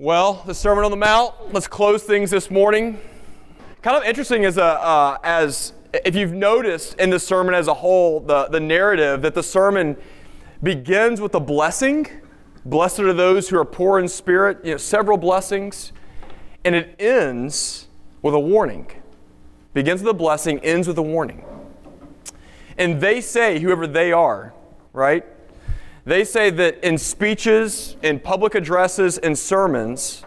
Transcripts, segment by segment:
Well, the Sermon on the Mount. Let's close things this morning. Kind of interesting as a uh, as if you've noticed in the sermon as a whole, the, the narrative that the sermon begins with a blessing. Blessed are those who are poor in spirit. You know, several blessings, and it ends with a warning. Begins with a blessing, ends with a warning. And they say, whoever they are, right? They say that in speeches, in public addresses, in sermons,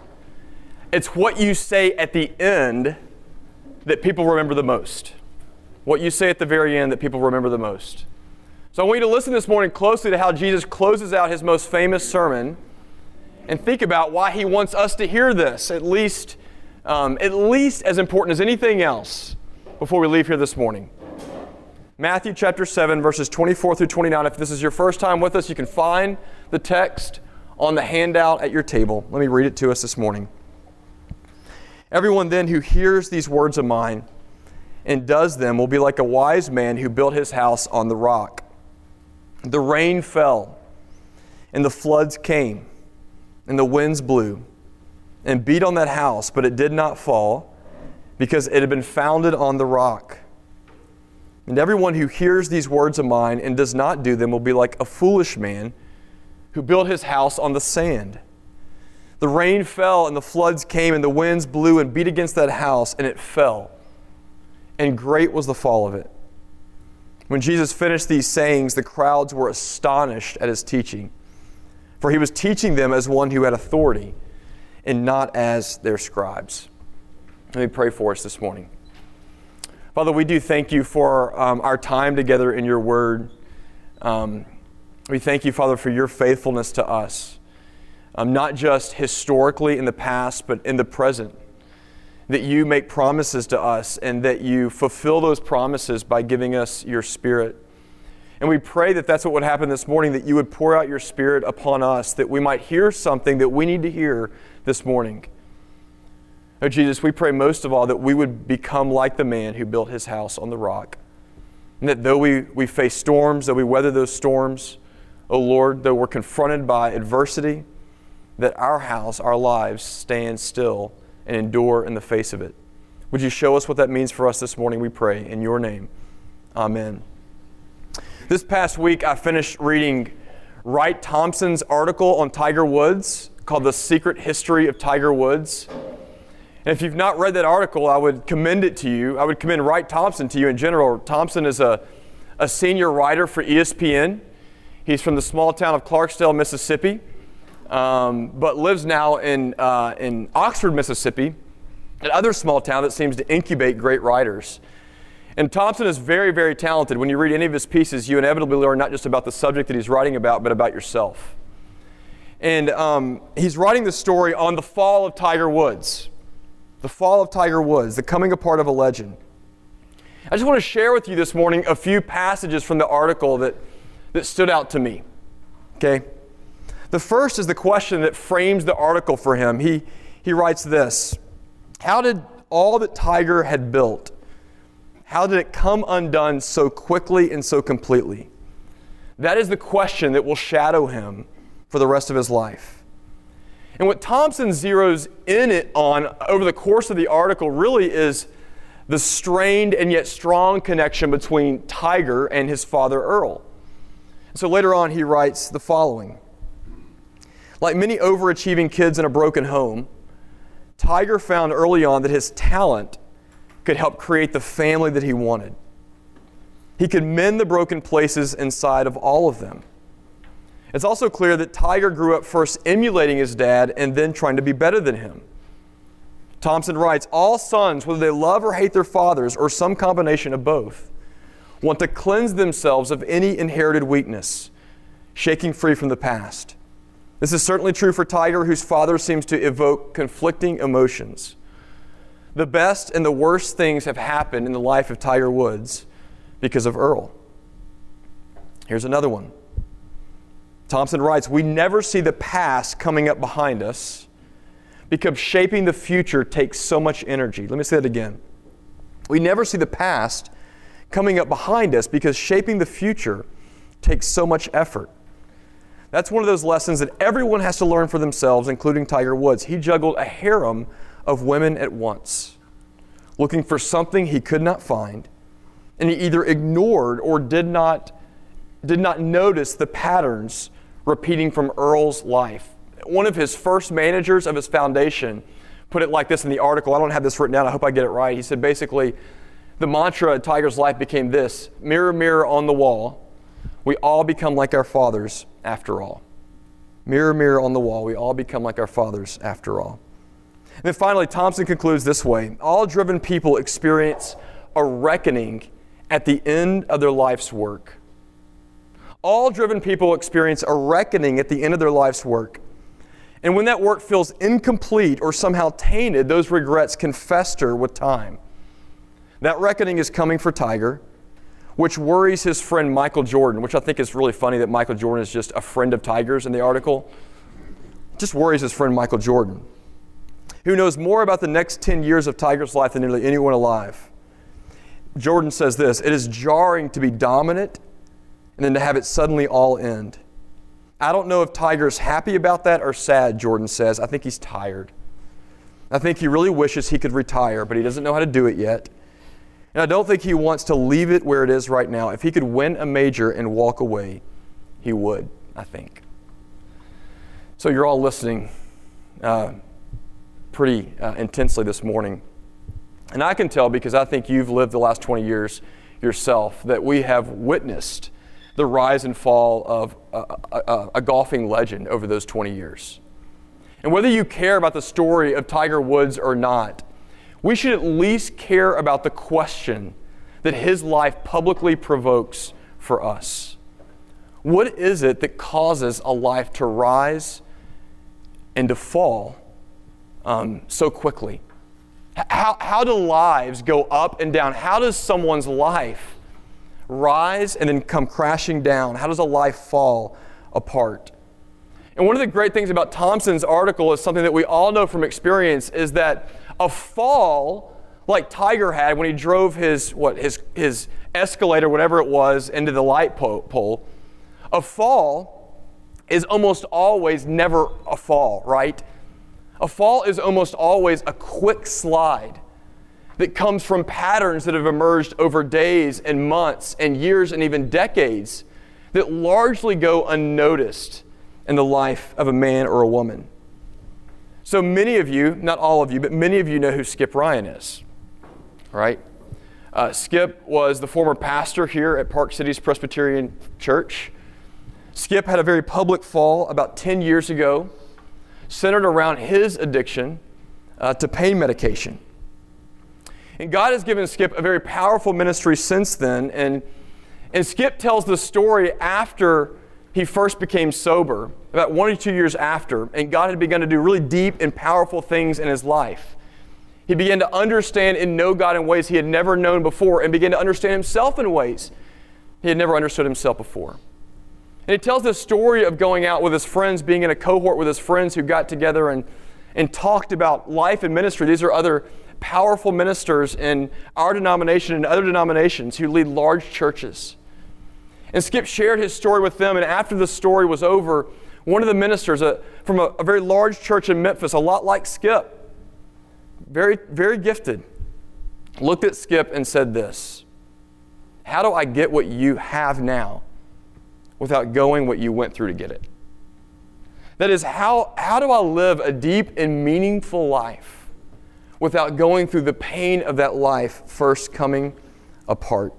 it's what you say at the end that people remember the most. What you say at the very end that people remember the most. So I want you to listen this morning closely to how Jesus closes out his most famous sermon and think about why he wants us to hear this, at least, um, at least as important as anything else, before we leave here this morning. Matthew chapter 7, verses 24 through 29. If this is your first time with us, you can find the text on the handout at your table. Let me read it to us this morning. Everyone then who hears these words of mine and does them will be like a wise man who built his house on the rock. The rain fell, and the floods came, and the winds blew and beat on that house, but it did not fall because it had been founded on the rock. And everyone who hears these words of mine and does not do them will be like a foolish man who built his house on the sand. The rain fell, and the floods came, and the winds blew and beat against that house, and it fell. And great was the fall of it. When Jesus finished these sayings, the crowds were astonished at his teaching, for he was teaching them as one who had authority and not as their scribes. Let me pray for us this morning. Father, we do thank you for um, our time together in your word. Um, we thank you, Father, for your faithfulness to us, um, not just historically in the past, but in the present. That you make promises to us and that you fulfill those promises by giving us your spirit. And we pray that that's what would happen this morning, that you would pour out your spirit upon us, that we might hear something that we need to hear this morning. Oh, Jesus, we pray most of all that we would become like the man who built his house on the rock. And that though we, we face storms, though we weather those storms, oh Lord, though we're confronted by adversity, that our house, our lives stand still and endure in the face of it. Would you show us what that means for us this morning, we pray, in your name? Amen. This past week, I finished reading Wright Thompson's article on Tiger Woods called The Secret History of Tiger Woods. And if you've not read that article, I would commend it to you. I would commend Wright Thompson to you in general. Thompson is a, a senior writer for ESPN. He's from the small town of Clarksdale, Mississippi, um, but lives now in, uh, in Oxford, Mississippi, another small town that seems to incubate great writers. And Thompson is very, very talented. When you read any of his pieces, you inevitably learn not just about the subject that he's writing about, but about yourself. And um, he's writing the story on the fall of Tiger Woods the fall of Tiger Woods, the coming apart of a legend. I just want to share with you this morning a few passages from the article that, that stood out to me. Okay? The first is the question that frames the article for him. He, he writes this How did all that Tiger had built, how did it come undone so quickly and so completely? That is the question that will shadow him for the rest of his life. And what Thompson zeroes in it on over the course of the article really is the strained and yet strong connection between Tiger and his father Earl. So later on, he writes the following Like many overachieving kids in a broken home, Tiger found early on that his talent could help create the family that he wanted. He could mend the broken places inside of all of them. It's also clear that Tiger grew up first emulating his dad and then trying to be better than him. Thompson writes All sons, whether they love or hate their fathers, or some combination of both, want to cleanse themselves of any inherited weakness, shaking free from the past. This is certainly true for Tiger, whose father seems to evoke conflicting emotions. The best and the worst things have happened in the life of Tiger Woods because of Earl. Here's another one. Thompson writes, We never see the past coming up behind us because shaping the future takes so much energy. Let me say that again. We never see the past coming up behind us because shaping the future takes so much effort. That's one of those lessons that everyone has to learn for themselves, including Tiger Woods. He juggled a harem of women at once, looking for something he could not find, and he either ignored or did not, did not notice the patterns repeating from Earl's life. One of his first managers of his foundation put it like this in the article. I don't have this written down. I hope I get it right. He said basically, the mantra of Tiger's life became this Mirror, mirror on the wall, we all become like our fathers after all. Mirror, mirror on the wall, we all become like our fathers after all. And then finally, Thompson concludes this way All driven people experience a reckoning at the end of their life's work. All driven people experience a reckoning at the end of their life's work. And when that work feels incomplete or somehow tainted, those regrets can fester with time. That reckoning is coming for Tiger, which worries his friend Michael Jordan, which I think is really funny that Michael Jordan is just a friend of Tiger's in the article. Just worries his friend Michael Jordan, who knows more about the next 10 years of Tiger's life than nearly anyone alive. Jordan says this It is jarring to be dominant and then to have it suddenly all end. I don't know if Tiger's happy about that or sad, Jordan says. I think he's tired. I think he really wishes he could retire, but he doesn't know how to do it yet. And I don't think he wants to leave it where it is right now. If he could win a major and walk away, he would, I think. So you're all listening uh, pretty uh, intensely this morning. And I can tell because I think you've lived the last 20 years yourself that we have witnessed the rise and fall of a, a, a, golfing legend over those 20 years. And whether you care about the story of Tiger Woods or not, we should at least care about the question that his life publicly provokes for us. What is it that causes a life to rise and to fall um, so quickly? How, how do lives go up and down? How does someone's life rise and then come crashing down? How does a life fall apart? And one of the great things about Thompson's article is something that we all know from experience is that a fall like Tiger had when he drove his what his his escalator whatever it was into the light pole, a fall is almost always never a fall, right? A fall is almost always a quick slide that comes from patterns that have emerged over days and months and years and even decades that largely go unnoticed in the life of a man or a woman. So many of you, not all of you, but many of you know who Skip Ryan is, right? Uh, Skip was the former pastor here at Park Cities Presbyterian Church. Skip had a very public fall about 10 years ago, centered around his addiction uh, to pain medication. And God has given Skip a very powerful ministry since then. And, and Skip tells the story after he first became sober, about one or two years after, and God had begun to do really deep and powerful things in his life. He began to understand and know God in ways he had never known before, and began to understand himself in ways he had never understood himself before. And he tells this story of going out with his friends, being in a cohort with his friends who got together and, and talked about life and ministry. These are other powerful ministers in our denomination and other denominations who lead large churches. And Skip shared his story with them, and after the story was over, one of the ministers a, from a, a very large church in Memphis, a lot like Skip, very, very gifted, looked at Skip and said this How do I get what you have now without going what you went through to get it? That is, how, how do I live a deep and meaningful life? Without going through the pain of that life first coming apart.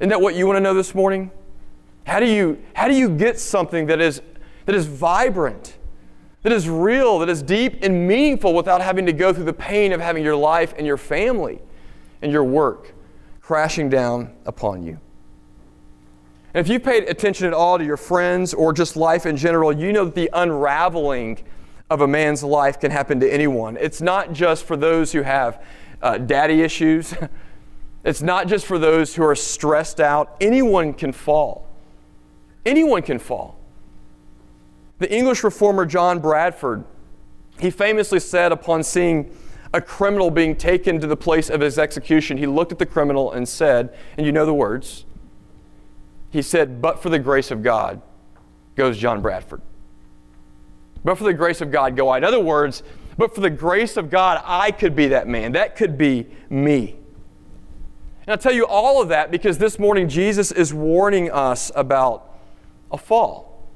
Isn't that what you want to know this morning? How do you, how do you get something that is, that is vibrant, that is real, that is deep and meaningful without having to go through the pain of having your life and your family and your work crashing down upon you? And if you've paid attention at all to your friends or just life in general, you know that the unraveling of a man's life can happen to anyone. It's not just for those who have uh, daddy issues, it's not just for those who are stressed out. Anyone can fall. Anyone can fall. The English reformer John Bradford, he famously said upon seeing a criminal being taken to the place of his execution, he looked at the criminal and said, and you know the words, he said, But for the grace of God, goes John Bradford. But for the grace of God, go I. In other words, but for the grace of God, I could be that man. That could be me. And I'll tell you all of that because this morning Jesus is warning us about a fall.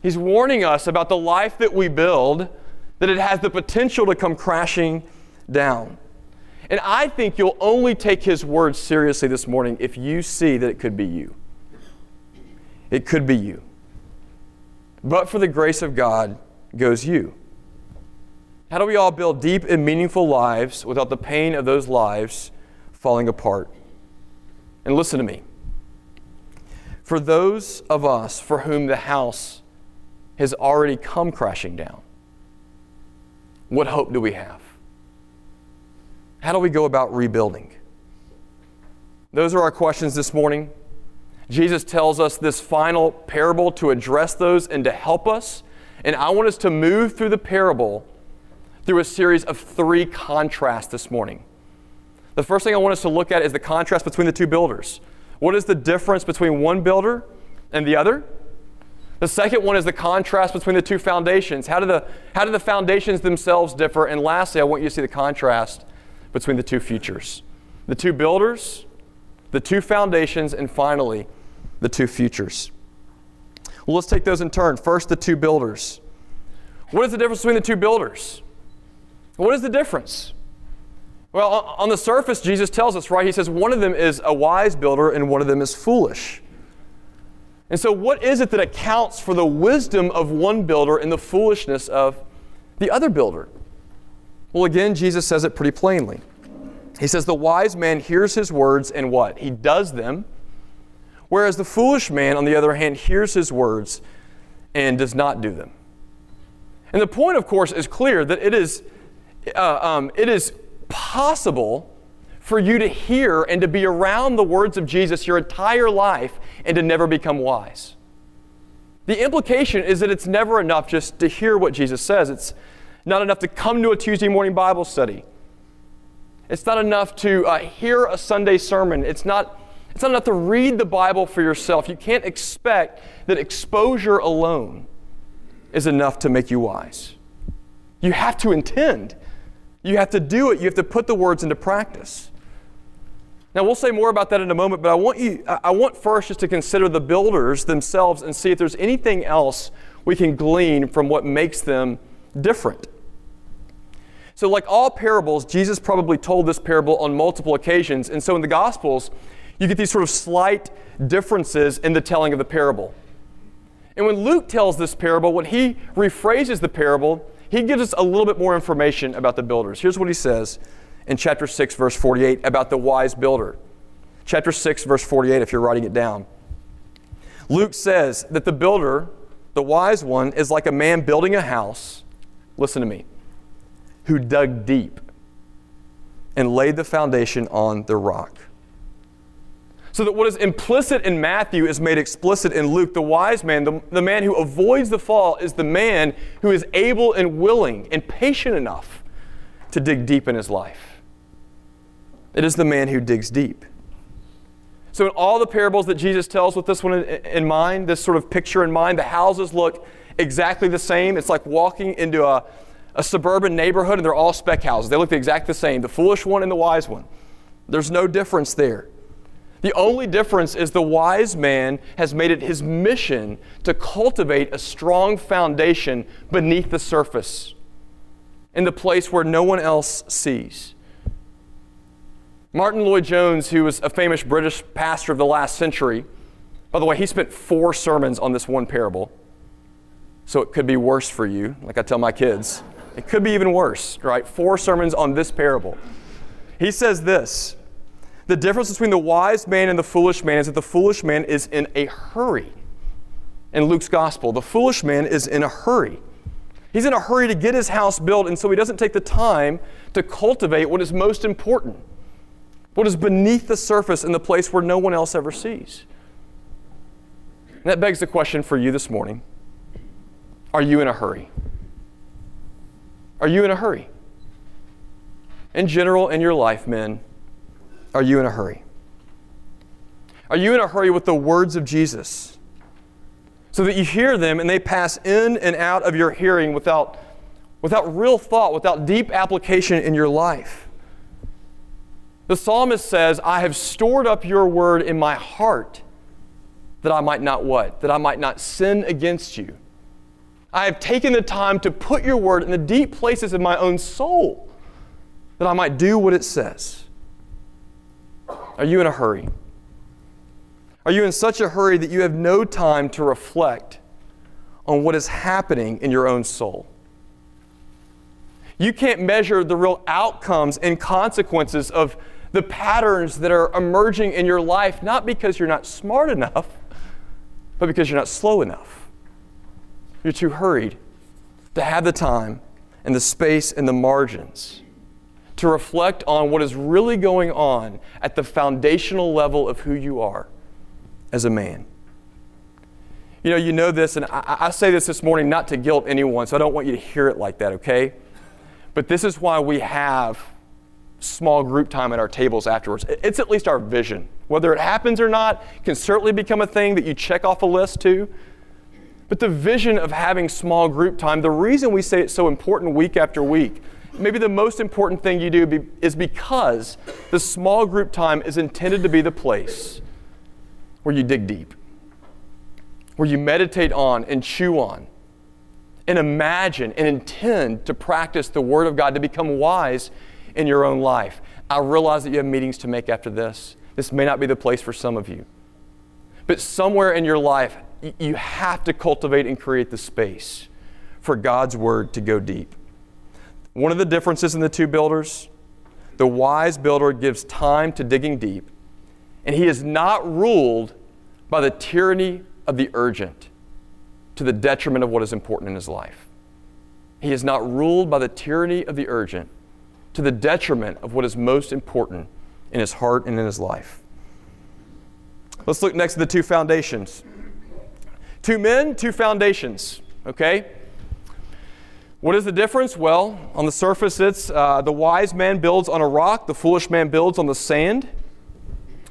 He's warning us about the life that we build, that it has the potential to come crashing down. And I think you'll only take his words seriously this morning if you see that it could be you. It could be you. But for the grace of God goes you. How do we all build deep and meaningful lives without the pain of those lives falling apart? And listen to me. For those of us for whom the house has already come crashing down, what hope do we have? How do we go about rebuilding? Those are our questions this morning. Jesus tells us this final parable to address those and to help us. And I want us to move through the parable through a series of three contrasts this morning. The first thing I want us to look at is the contrast between the two builders. What is the difference between one builder and the other? The second one is the contrast between the two foundations. How do the, how do the foundations themselves differ? And lastly, I want you to see the contrast between the two futures the two builders, the two foundations, and finally, the two futures. Well, let's take those in turn. First, the two builders. What is the difference between the two builders? What is the difference? Well, on the surface, Jesus tells us, right? He says one of them is a wise builder and one of them is foolish. And so, what is it that accounts for the wisdom of one builder and the foolishness of the other builder? Well, again, Jesus says it pretty plainly. He says, The wise man hears his words and what? He does them. Whereas the foolish man, on the other hand, hears his words and does not do them. And the point, of course, is clear that it is, uh, um, it is possible for you to hear and to be around the words of Jesus your entire life and to never become wise. The implication is that it's never enough just to hear what Jesus says. It's not enough to come to a Tuesday morning Bible study. It's not enough to uh, hear a Sunday sermon. It's not it's not enough to read the Bible for yourself. You can't expect that exposure alone is enough to make you wise. You have to intend. You have to do it. You have to put the words into practice. Now, we'll say more about that in a moment, but I want, you, I want first just to consider the builders themselves and see if there's anything else we can glean from what makes them different. So, like all parables, Jesus probably told this parable on multiple occasions. And so, in the Gospels, you get these sort of slight differences in the telling of the parable. And when Luke tells this parable, when he rephrases the parable, he gives us a little bit more information about the builders. Here's what he says in chapter 6, verse 48 about the wise builder. Chapter 6, verse 48, if you're writing it down. Luke says that the builder, the wise one, is like a man building a house. Listen to me. Who dug deep and laid the foundation on the rock. So that what is implicit in Matthew is made explicit in Luke. The wise man, the, the man who avoids the fall, is the man who is able and willing and patient enough to dig deep in his life. It is the man who digs deep. So, in all the parables that Jesus tells with this one in, in mind, this sort of picture in mind, the houses look exactly the same. It's like walking into a, a suburban neighborhood and they're all spec houses. They look exactly the same the foolish one and the wise one. There's no difference there. The only difference is the wise man has made it his mission to cultivate a strong foundation beneath the surface, in the place where no one else sees. Martyn Lloyd-Jones, who was a famous British pastor of the last century, by the way, he spent four sermons on this one parable. So it could be worse for you, like I tell my kids. It could be even worse, right? Four sermons on this parable. He says this the difference between the wise man and the foolish man is that the foolish man is in a hurry. In Luke's gospel, the foolish man is in a hurry. He's in a hurry to get his house built, and so he doesn't take the time to cultivate what is most important, what is beneath the surface in the place where no one else ever sees. And that begs the question for you this morning Are you in a hurry? Are you in a hurry? In general, in your life, men, are you in a hurry? Are you in a hurry with the words of Jesus? so that you hear them and they pass in and out of your hearing without, without real thought, without deep application in your life. The psalmist says, I have stored up your word in my heart that I might not what? That I might not sin against you. I have taken the time to put your word in the deep places of my own soul that I might do what it says. Are you in a hurry? Are you in such a hurry that you have no time to reflect on what is happening in your own soul? You can't measure the real outcomes and consequences of the patterns that are emerging in your life, not because you're not smart enough, but because you're not slow enough. You're too hurried to have the time and the space and the margins to reflect on what is really going on at the foundational level of who you are as a man. You know, you know this, and I, I, say this this morning not to guilt anyone, so I don't want you to hear it like that, okay? But this is why we have small group time at our tables afterwards. It's at least our vision. Whether it happens or not can certainly become a thing that you check off a list too. But the vision of having small group time, the reason we say it's so important week after week, maybe the most important thing you do be, is because the small group time is intended to be the place where you dig deep, where you meditate on and chew on and imagine and intend to practice the Word of God to become wise in your own life. I realize that you have meetings to make after this. This may not be the place for some of you. But somewhere in your life, you have to cultivate and create the space for God's Word to go deep. One of the differences in the two builders the wise builder gives time to digging deep, and he is not ruled by the tyranny of the urgent to the detriment of what is important in his life. He is not ruled by the tyranny of the urgent to the detriment of what is most important in his heart and in his life. Let's look next at the two foundations. Two men, two foundations, okay? What is the difference? Well, on the surface, it's uh, the wise man builds on a rock, the foolish man builds on the sand.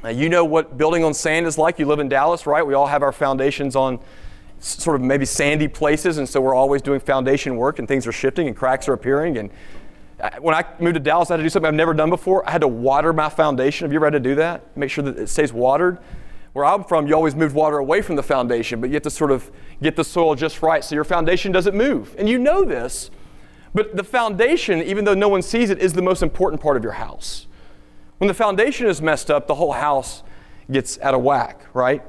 Uh, you know what building on sand is like. You live in Dallas, right? We all have our foundations on sort of maybe sandy places, and so we're always doing foundation work, and things are shifting, and cracks are appearing. And uh, when I moved to Dallas, I had to do something I've never done before. I had to water my foundation. Have you ever had to do that? Make sure that it stays watered where I'm from, you always moved water away from the foundation, but you have to sort of get the soil just right so your foundation doesn't move. And you know this, but the foundation, even though no one sees it, is the most important part of your house. When the foundation is messed up, the whole house gets out of whack, right?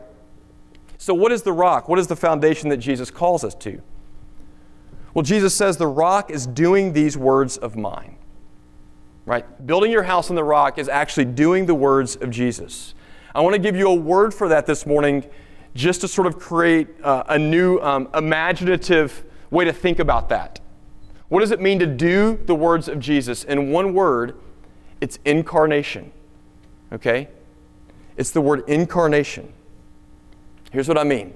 So, what is the rock? What is the foundation that Jesus calls us to? Well, Jesus says the rock is doing these words of mine. Right? Building your house on the rock is actually doing the words of Jesus. I want to give you a word for that this morning just to sort of create uh, a new um, imaginative way to think about that. What does it mean to do the words of Jesus? In one word, it's incarnation. Okay? It's the word incarnation. Here's what I mean.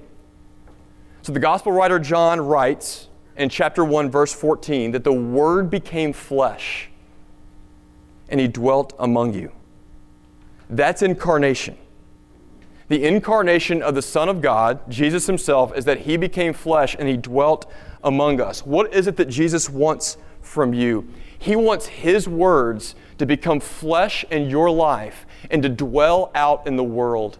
So the gospel writer John writes in chapter 1, verse 14, that the Word became flesh and he dwelt among you. That's incarnation. The incarnation of the Son of God, Jesus Himself, is that He became flesh and He dwelt among us. What is it that Jesus wants from you? He wants His words to become flesh in your life and to dwell out in the world.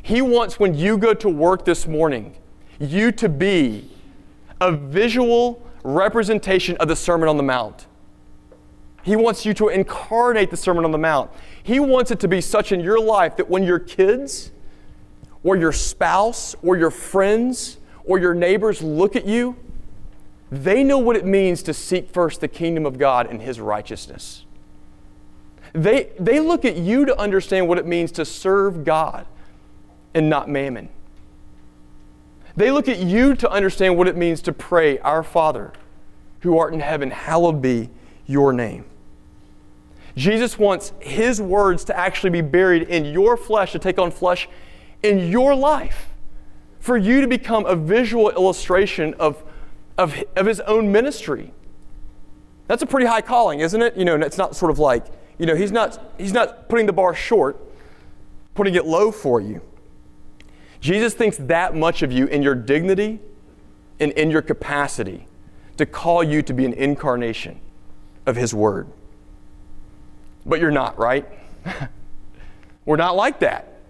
He wants, when you go to work this morning, you to be a visual representation of the Sermon on the Mount. He wants you to incarnate the Sermon on the Mount. He wants it to be such in your life that when your kids or your spouse or your friends or your neighbors look at you, they know what it means to seek first the kingdom of God and His righteousness. They, they look at you to understand what it means to serve God and not mammon. They look at you to understand what it means to pray, Our Father, who art in heaven, hallowed be your name. Jesus wants his words to actually be buried in your flesh, to take on flesh in your life, for you to become a visual illustration of, of, of his own ministry. That's a pretty high calling, isn't it? You know, it's not sort of like, you know, he's not, he's not putting the bar short, putting it low for you. Jesus thinks that much of you in your dignity and in your capacity to call you to be an incarnation of His Word. But you're not, right? We're not like that.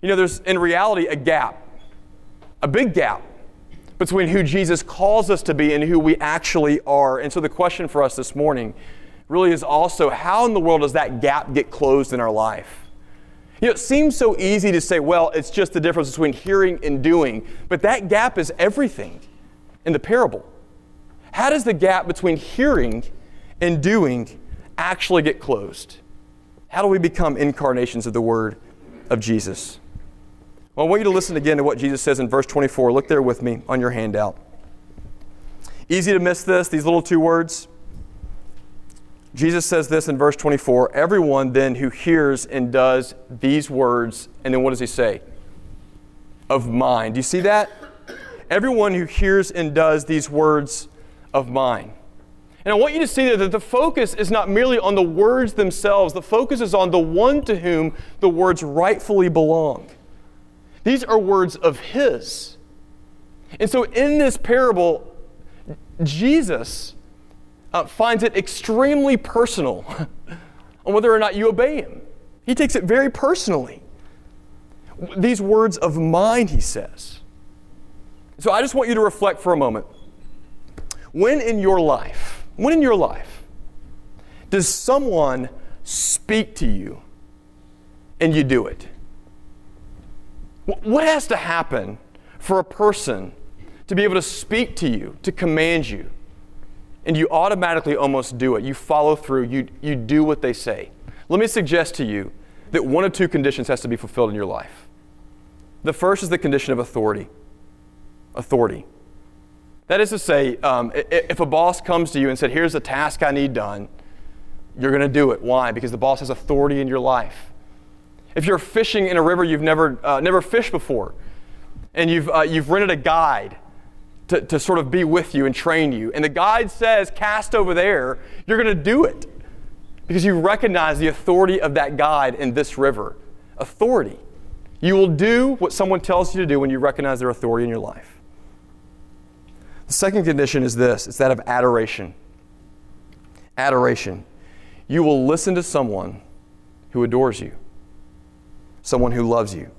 You know, there's in reality a gap, a big gap between who Jesus calls us to be and who we actually are. And so the question for us this morning really is also how in the world does that gap get closed in our life? You know, it seems so easy to say, well, it's just the difference between hearing and doing, but that gap is everything in the parable. How does the gap between hearing and doing actually get closed? How do we become incarnations of the Word of Jesus? Well, I want you to listen again to what Jesus says in verse 24. Look there with me on your handout. Easy to miss this, these little two words. Jesus says this in verse 24 Everyone then who hears and does these words, and then what does he say? Of mine. Do you see that? Everyone who hears and does these words of mine. And I want you to see that the focus is not merely on the words themselves, the focus is on the one to whom the words rightfully belong. These are words of His. And so in this parable, Jesus uh, finds it extremely personal on whether or not you obey Him. He takes it very personally. These words of mine, He says. So I just want you to reflect for a moment. When in your life, when in your life, does someone speak to you and you do it? What has to happen for a person to be able to speak to you, to command you, and you automatically almost do it? You follow through, you, you do what they say. Let me suggest to you that one of two conditions has to be fulfilled in your life. The first is the condition of authority. Authority. That is to say, um, if a boss comes to you and said, Here's a task I need done, you're going to do it. Why? Because the boss has authority in your life. If you're fishing in a river you've never, uh, never fished before, and you've, uh, you've rented a guide to, to sort of be with you and train you, and the guide says, cast over there, you're going to do it because you recognize the authority of that guide in this river. Authority. You will do what someone tells you to do when you recognize their authority in your life. The second condition is this it's that of adoration. Adoration. You will listen to someone who adores you someone who loves you.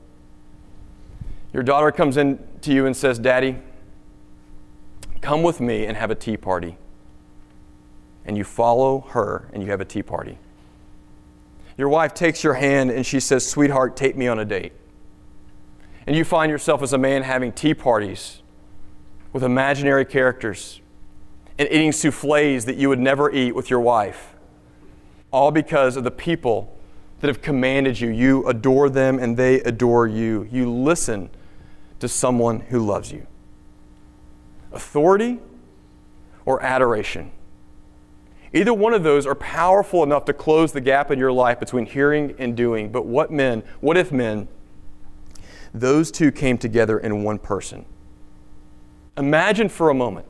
Your daughter comes in to you and says, Daddy, come with me and have a tea party. And you follow her and you have a tea party. Your wife takes your hand and she says, Sweetheart, take me on a date. And you find yourself as a man having tea parties with imaginary characters and eating souffles that you would never eat with your wife, all because of the people that have commanded you. You adore them and they adore you. You listen to someone who loves you. Authority or adoration. Either one of those are powerful enough to close the gap in your life between hearing and doing. But what men, what if men, those two came together in one person? Imagine for a moment,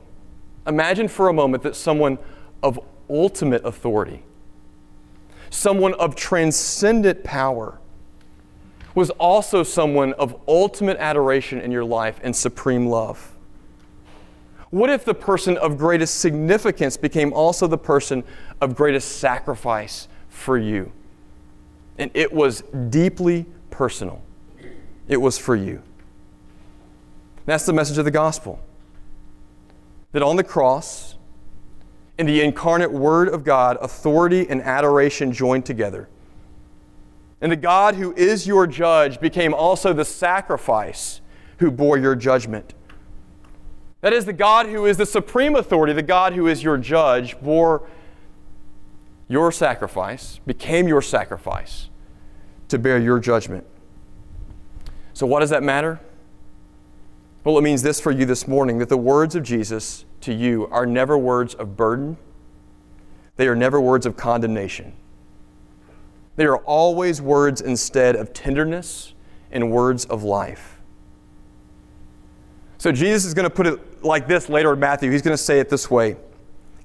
imagine for a moment that someone of ultimate authority, someone of transcendent power, was also someone of ultimate adoration in your life and supreme love? What if the person of greatest significance became also the person of greatest sacrifice for you? And it was deeply personal. It was for you. That's the message of the gospel. That on the cross, in the incarnate Word of God, authority and adoration joined together. And the God who is your judge became also the sacrifice who bore your judgment. That is, the God who is the supreme authority, the God who is your judge, bore your sacrifice, became your sacrifice to bear your judgment. So, what does that matter? Well, it means this for you this morning that the words of Jesus to you are never words of burden, they are never words of condemnation. They are always words instead of tenderness and words of life. So Jesus is going to put it like this later in Matthew. He's going to say it this way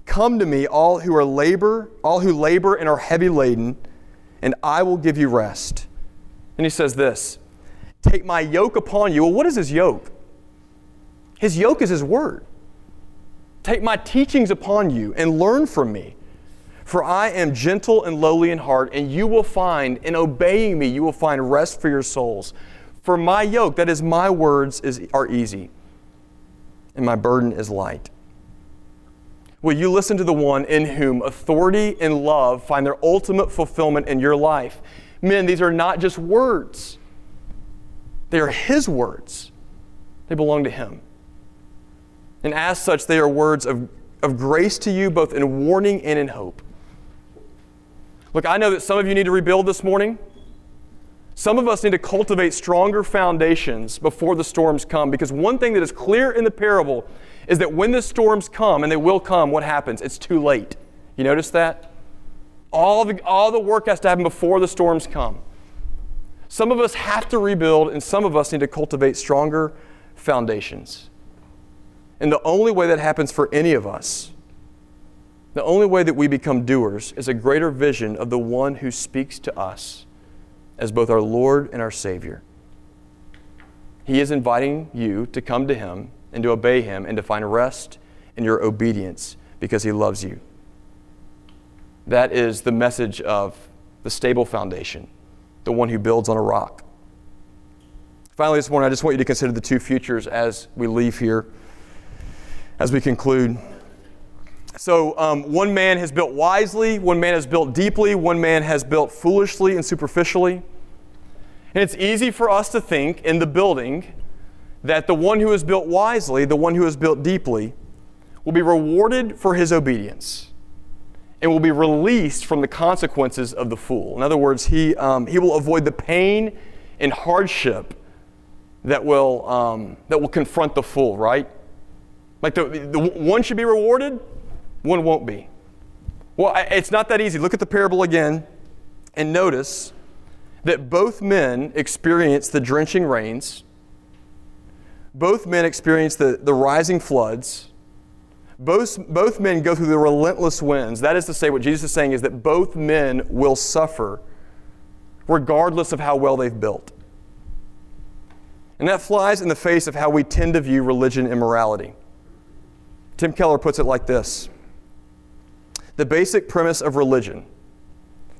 Come to me, all who are labor, all who labor and are heavy laden, and I will give you rest. And he says this Take my yoke upon you. Well, what is his yoke? His yoke is his word. Take my teachings upon you and learn from me. For I am gentle and lowly in heart, and you will find, in obeying me, you will find rest for your souls. For my yoke, that is my words, is, are easy, and my burden is light. Will you listen to the one in whom authority and love find their ultimate fulfillment in your life? Men, these are not just words, they are His words. They belong to Him. And as such, they are words of, of grace to you, both in warning and in hope. Look, I know that some of you need to rebuild this morning. Some of us need to cultivate stronger foundations before the storms come because one thing that is clear in the parable is that when the storms come, and they will come, what happens? It's too late. You notice that? All the, all the work has to happen before the storms come. Some of us have to rebuild, and some of us need to cultivate stronger foundations. And the only way that happens for any of us the only way that we become doers is a greater vision of the one who speaks to us as both our Lord and our Savior. He is inviting you to come to Him and to obey Him and to find rest in your obedience because He loves you. That is the message of the stable foundation, the one who builds on a rock. Finally, this morning, I just want you to consider the two futures as we leave here, as we conclude. So, um, one man has built wisely, one man has built deeply, one man has built foolishly and superficially. And it's easy for us to think in the building that the one who has built wisely, the one who has built deeply, will be rewarded for his obedience and will be released from the consequences of the fool. In other words, he, um, he will avoid the pain and hardship that will, um, that will confront the fool, right? Like the, the one should be rewarded, one won't be. Well, it's not that easy. Look at the parable again and notice that both men experience the drenching rains, both men experience the, the rising floods. Both, both men go through the relentless winds. That is to say, what Jesus is saying is that both men will suffer regardless of how well they've built. And that flies in the face of how we tend to view religion and morality. Tim Keller puts it like this the basic premise of religion,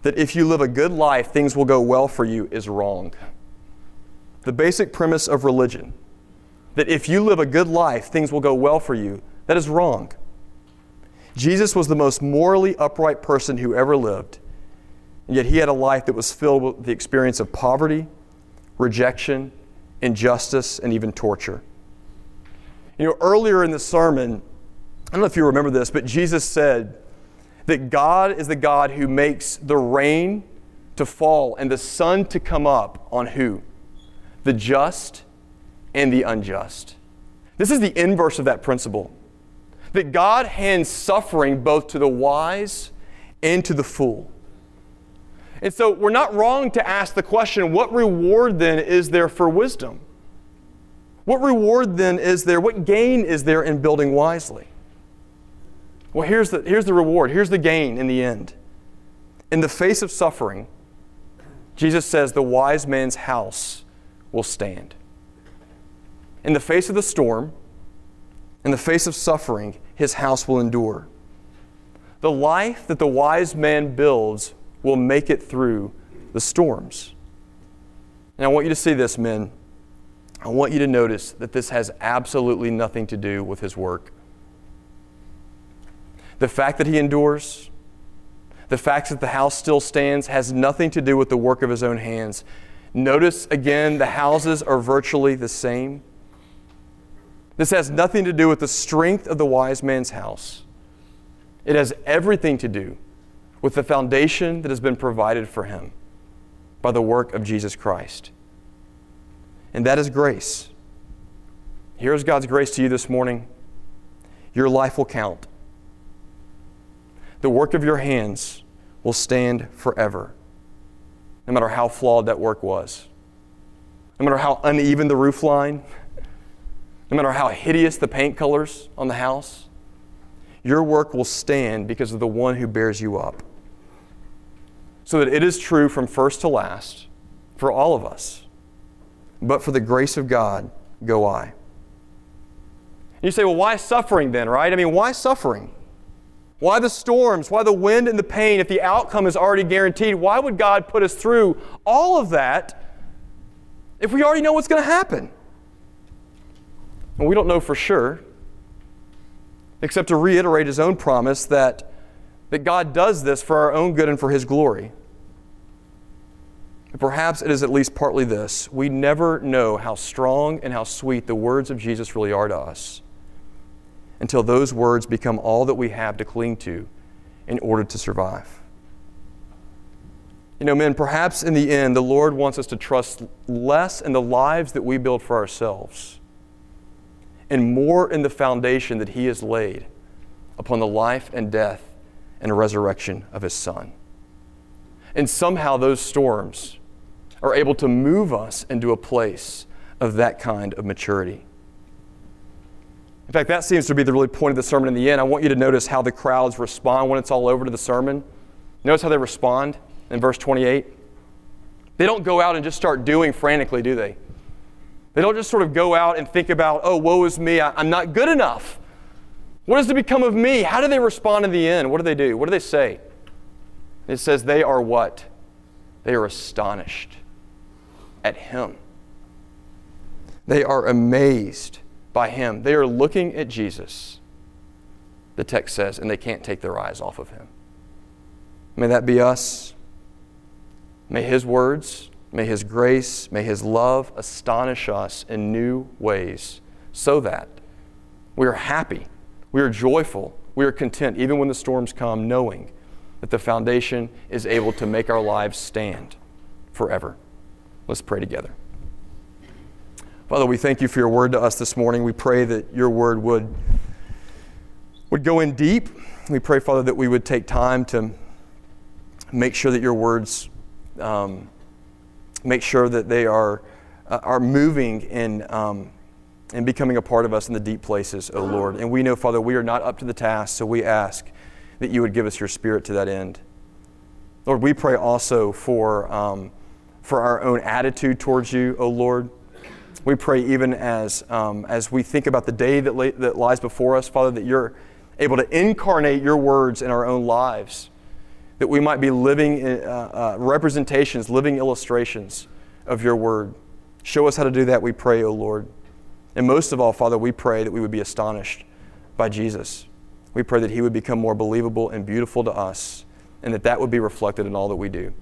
that if you live a good life, things will go well for you, is wrong. The basic premise of religion, that if you live a good life, things will go well for you, that is wrong. Jesus was the most morally upright person who ever lived, and yet he had a life that was filled with the experience of poverty, rejection, injustice, and even torture. You know, earlier in the sermon, I don't know if you remember this, but Jesus said, that God is the God who makes the rain to fall and the sun to come up on who? The just and the unjust. This is the inverse of that principle. That God hands suffering both to the wise and to the fool. And so we're not wrong to ask the question what reward then is there for wisdom? What reward then is there? What gain is there in building wisely? Well, here's the, here's the reward, here's the gain in the end. In the face of suffering, Jesus says the wise man's house will stand. In the face of the storm, in the face of suffering, his house will endure. The life that the wise man builds will make it through the storms. And I want you to see this, men. I want you to notice that this has absolutely nothing to do with his work. The fact that he endures, the fact that the house still stands, has nothing to do with the work of his own hands. Notice again, the houses are virtually the same. This has nothing to do with the strength of the wise man's house. It has everything to do with the foundation that has been provided for him by the work of Jesus Christ. And that is grace. Here's God's grace to you this morning. Your life will count the work of your hands will stand forever, no matter how flawed that work was, no matter how uneven the roof line, no matter how hideous the paint colors on the house. Your work will stand because of the one who bears you up. So that it is true from first to last for all of us but for the grace of God go I. You say, well, why suffering then, right? I mean, why suffering? Why the storms? Why the wind and the pain if the outcome is already guaranteed? Why would God put us through all of that if we already know what's going to happen? And we don't know for sure, except to reiterate his own promise that, that God does this for our own good and for his glory. Perhaps it is at least partly this we never know how strong and how sweet the words of Jesus really are to us until those words become all that we have to cling to in order to survive. You know, men, perhaps in the end, the Lord wants us to trust less in the lives that we build for ourselves and more in the foundation that He has laid upon the life and death and resurrection of His Son. And somehow those storms are able to move us into a place of that kind of maturity. In fact, that seems to be the really point of the sermon in the end. I want you to notice how the crowds respond when it's all over to the sermon. Notice how they respond in verse 28. They don't go out and just start doing frantically, do they? They don't just sort of go out and think about, oh, woe is me, I, am not good enough. What is to become of me? How do they respond in the end? What do they do? What do they say? It says they are what? They are astonished at him. They are amazed by him. They are looking at Jesus, the text says, and they can't take their eyes off of him. May that be us. May his words, may his grace, may his love astonish us in new ways so that we are happy, we are joyful, we are content, even when the storms come, knowing that the foundation is able to make our lives stand forever. Let's pray together. Father, we thank you for your word to us this morning. We pray that your word would, would go in deep. We pray, Father, that we would take time to make sure that your words, um, make sure that they are, uh, are moving in, um, and becoming a part of us in the deep places, O oh Lord. And we know, Father, we are not up to the task, so we ask that you would give us your spirit to that end. Lord, we pray also for, um, for our own attitude towards you, O oh Lord. We pray even as, um, as we think about the day that, la- that lies before us, Father, that you're able to incarnate your words in our own lives, that we might be living uh, uh, representations, living illustrations of your word. Show us how to do that, we pray, O Lord. And most of all, Father, we pray that we would be astonished by Jesus. We pray that he would become more believable and beautiful to us, and that that would be reflected in all that we do.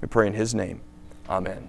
We pray in his name. Amen.